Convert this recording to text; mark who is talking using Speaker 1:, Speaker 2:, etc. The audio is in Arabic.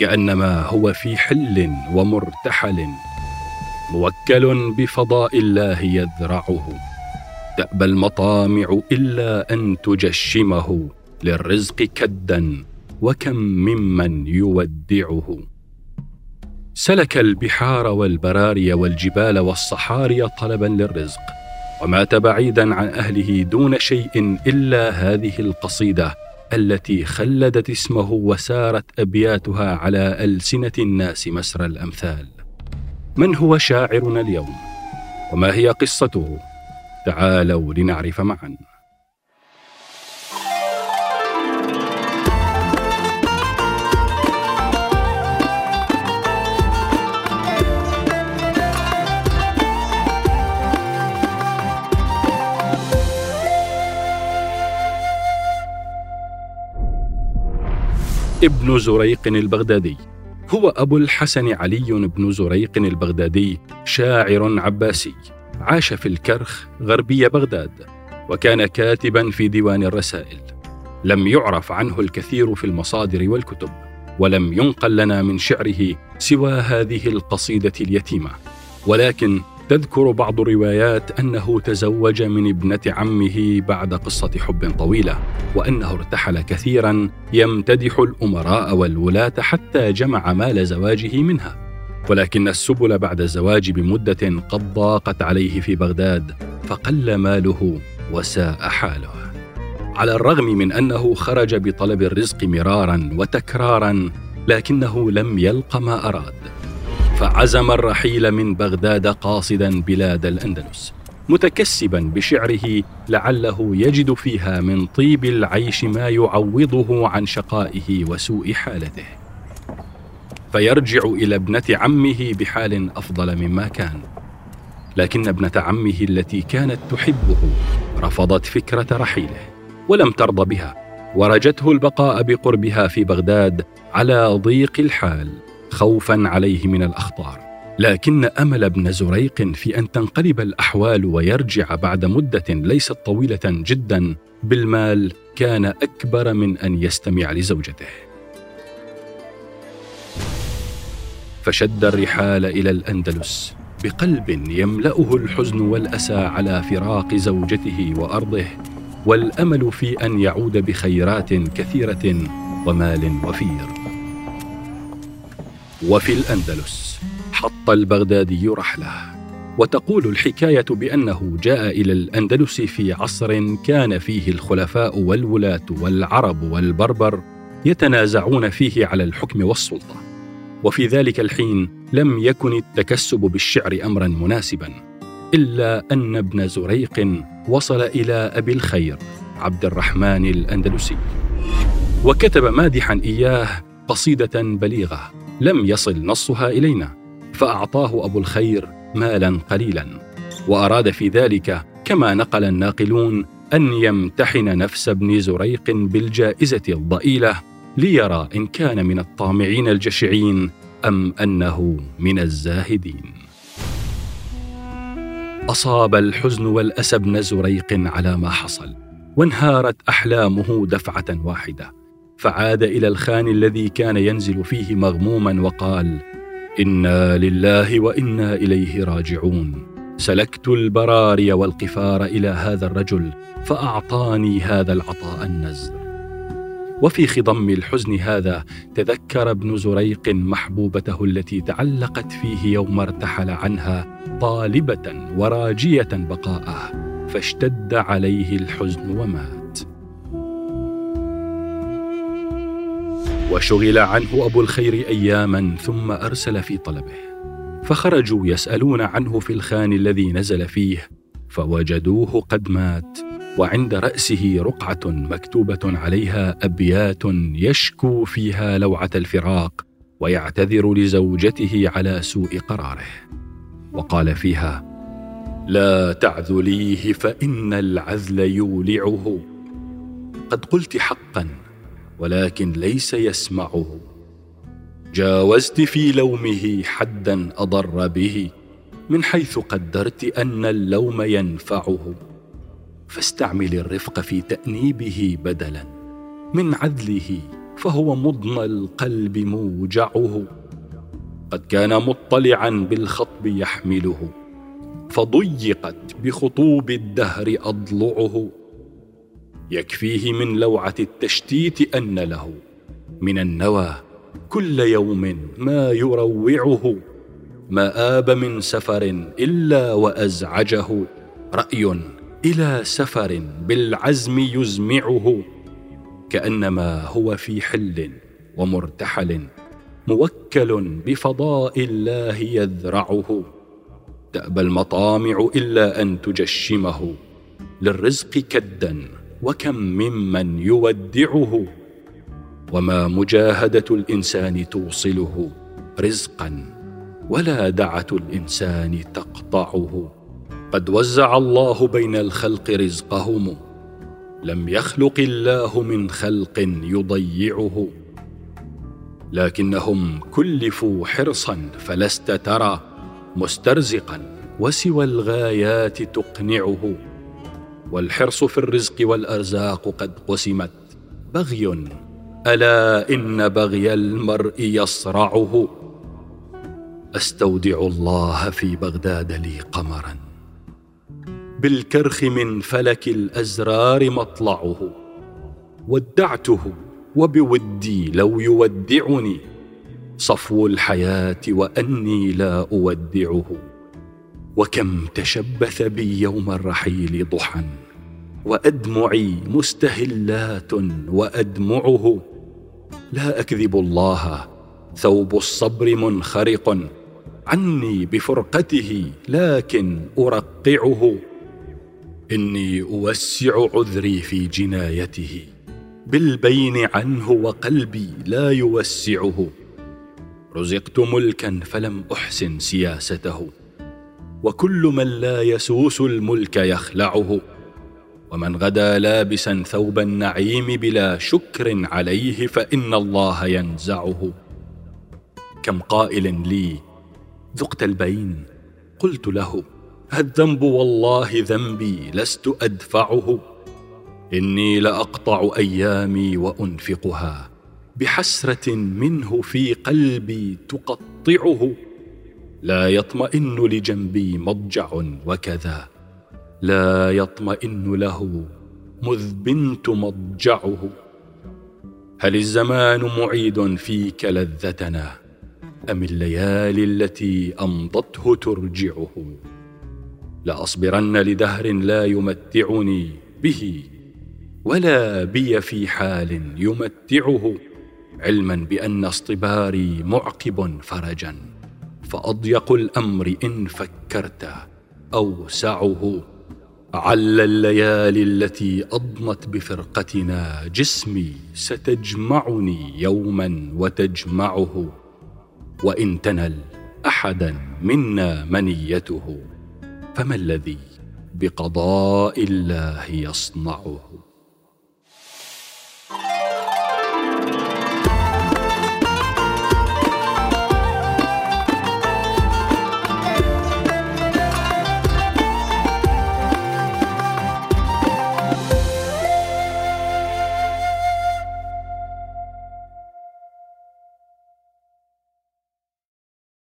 Speaker 1: كأنما هو في حل ومرتحل موكل بفضاء الله يذرعه. تأبى المطامع إلا أن تجشمه للرزق كدا وكم ممن يودعه. سلك البحار والبراري والجبال والصحاري طلبا للرزق ومات بعيدا عن أهله دون شيء إلا هذه القصيدة. التي خلدت اسمه وسارت أبياتها على ألسنة الناس مسرى الأمثال. من هو شاعرنا اليوم؟ وما هي قصته؟ تعالوا لنعرف معا. ابن زريق البغدادي. هو أبو الحسن علي بن زريق البغدادي شاعر عباسي عاش في الكرخ غربي بغداد وكان كاتبا في ديوان الرسائل. لم يعرف عنه الكثير في المصادر والكتب ولم ينقل لنا من شعره سوى هذه القصيدة اليتيمة. ولكن تذكر بعض الروايات أنه تزوج من ابنة عمه بعد قصة حب طويلة وأنه ارتحل كثيرا يمتدح الأمراء والولاة حتى جمع مال زواجه منها. ولكن السبل بعد الزواج بمدة قد ضاقت عليه في بغداد فقل ماله وساء حاله. على الرغم من أنه خرج بطلب الرزق مرارا وتكرارا لكنه لم يلق ما أراد. فعزم الرحيل من بغداد قاصدا بلاد الأندلس متكسبا بشعره لعله يجد فيها من طيب العيش ما يعوضه عن شقائه وسوء حالته. فيرجع إلى ابنة عمه بحال أفضل مما كان لكن ابنة عمه التي كانت تحبه رفضت فكرة رحيله ولم ترضى بها ورجته البقاء بقربها في بغداد على ضيق الحال. خوفا عليه من الأخطار. لكن أمل ابن زريق في أن تنقلب الأحوال ويرجع بعد مدة ليست طويلة جدا بالمال كان أكبر من أن يستمع لزوجته. فشد الرحال إلى الأندلس بقلب يملأه الحزن والأسى على فراق زوجته وأرضه والأمل في أن يعود بخيرات كثيرة ومال وفير. وفي الأندلس حط البغدادي رحلة وتقول الحكاية بأنه جاء إلى الأندلس في عصر كان فيه الخلفاء والولاة والعرب والبربر يتنازعون فيه على الحكم والسلطة وفي ذلك الحين لم يكن التكسب بالشعر أمرا مناسبا إلا أن ابن زريق وصل إلى أبي الخير عبد الرحمن الأندلسي وكتب مادحا إياه قصيدة بليغة. لم يصل نصها إلينا فأعطاه أبو الخير مالا قليلا وأراد في ذلك كما نقل الناقلون أن يمتحن نفس ابن زريق بالجائزة الضئيلة ليرى إن كان من الطامعين الجشعين أم أنه من الزاهدين. أصاب الحزن والأسى ابن زريق على ما حصل وانهارت أحلامه دفعة واحدة. فعاد إلى الخان الذي كان ينزل فيه مغموما وقال إنا لله وإنا إليه راجعون. سلكت البراري والقفار إلى هذا الرجل فأعطاني هذا العطاء النزر. وفي خضم الحزن هذا تذكر ابن زريق محبوبته التي تعلقت فيه يوم ارتحل عنها طالبة وراجية بقاءه فاشتد عليه الحزن ومات. وشغل عنه أبو الخير أياما ثم أرسل في طلبه. فخرجوا يسألون عنه في الخان الذي نزل فيه فوجدوه قد مات وعند رأسه رقعة مكتوبة عليها أبيات يشكو فيها لوعة الفراق ويعتذر لزوجته على سوء قراره. وقال فيها لا تعذليه فإن العذل يولعه. قد قلت حقا ولكن ليس يسمعه جاوزت في لومه حدا أضر به من حيث قدرت أن اللوم ينفعه. فاستعمل الرفق في تأنيبه بدلا من عدله فهو مضنى القلب موجعه. قد كان مطلعا بالخطب يحمله فضيقت بخطوب الدهر أضلعه. يكفيه من لوعة التشتيت أن له من النوى كل يوم ما يروعه ما اب من سفر إلا وأزعجه رأي إلى سفر بالعزم يزمعه كأنما هو في حل ومرتحل موكل بفضاء الله يذرعه تأبى المطامع إلا أن تجشمه للرزق كدا وكم ممن يودعه وما مجاهدة الإنسان توصله رزقا ولا دعة الإنسان تقطعه. قد وزع الله بين الخلق رزقهم لم يخلق الله من خلق يضيعه. لكنهم كلفوا حرصا فلست ترى مسترزقا وسوى الغايات تقنعه. والحرص في الرزق والأرزاق قد قسمت. بغي. ألا إن بغي المرء يصرعه. أستودع الله في بغداد لي قمرا. بالكرخ من فلك الأزرار مطلعه. ودعته وبودي لو يودعني. صفو الحياة وأني لا أودعه. وكم تشبث بي يوم الرحيل ضحى وأدمعي مستهلات وأدمعه. لا أكذب الله ثوب الصبر منخرق عني بفرقته لكن أرقعه. إني أوسع عذري في جنايته بالبين عنه وقلبي لا يوسعه. رزقت ملكا فلم أحسن سياسته. وكل من لا يسوس الملك يخلعه ومن غدا لابسا ثوب النعيم بلا شكر عليه فإن الله ينزعه. كم قائل لي ذقت البين قلت له الذنب والله ذنبي لست أدفعه؟ إني لأقطع أيامي وأنفقها بحسرة منه في قلبي تقطعه. لا يطمئن لجنبي مضجع وكذا. لا يطمئن له مذ بنت مضجعه. هل الزمان معيد فيك لذتنا؟ أم الليالي التي أمضته ترجعه؟ لأصبرن لدهر لا يمتعني به ولا بي في حال يمتعه. علما بأن اصطباري معقب فرجا. فأضيق الأمر إن فكرت. أوسعه عل الليالي التي اضنت بفرقتنا جسمي ستجمعني يوما وتجمعه. وإن تنل احدا منا منيته فما الذي بقضاء الله يصنعه؟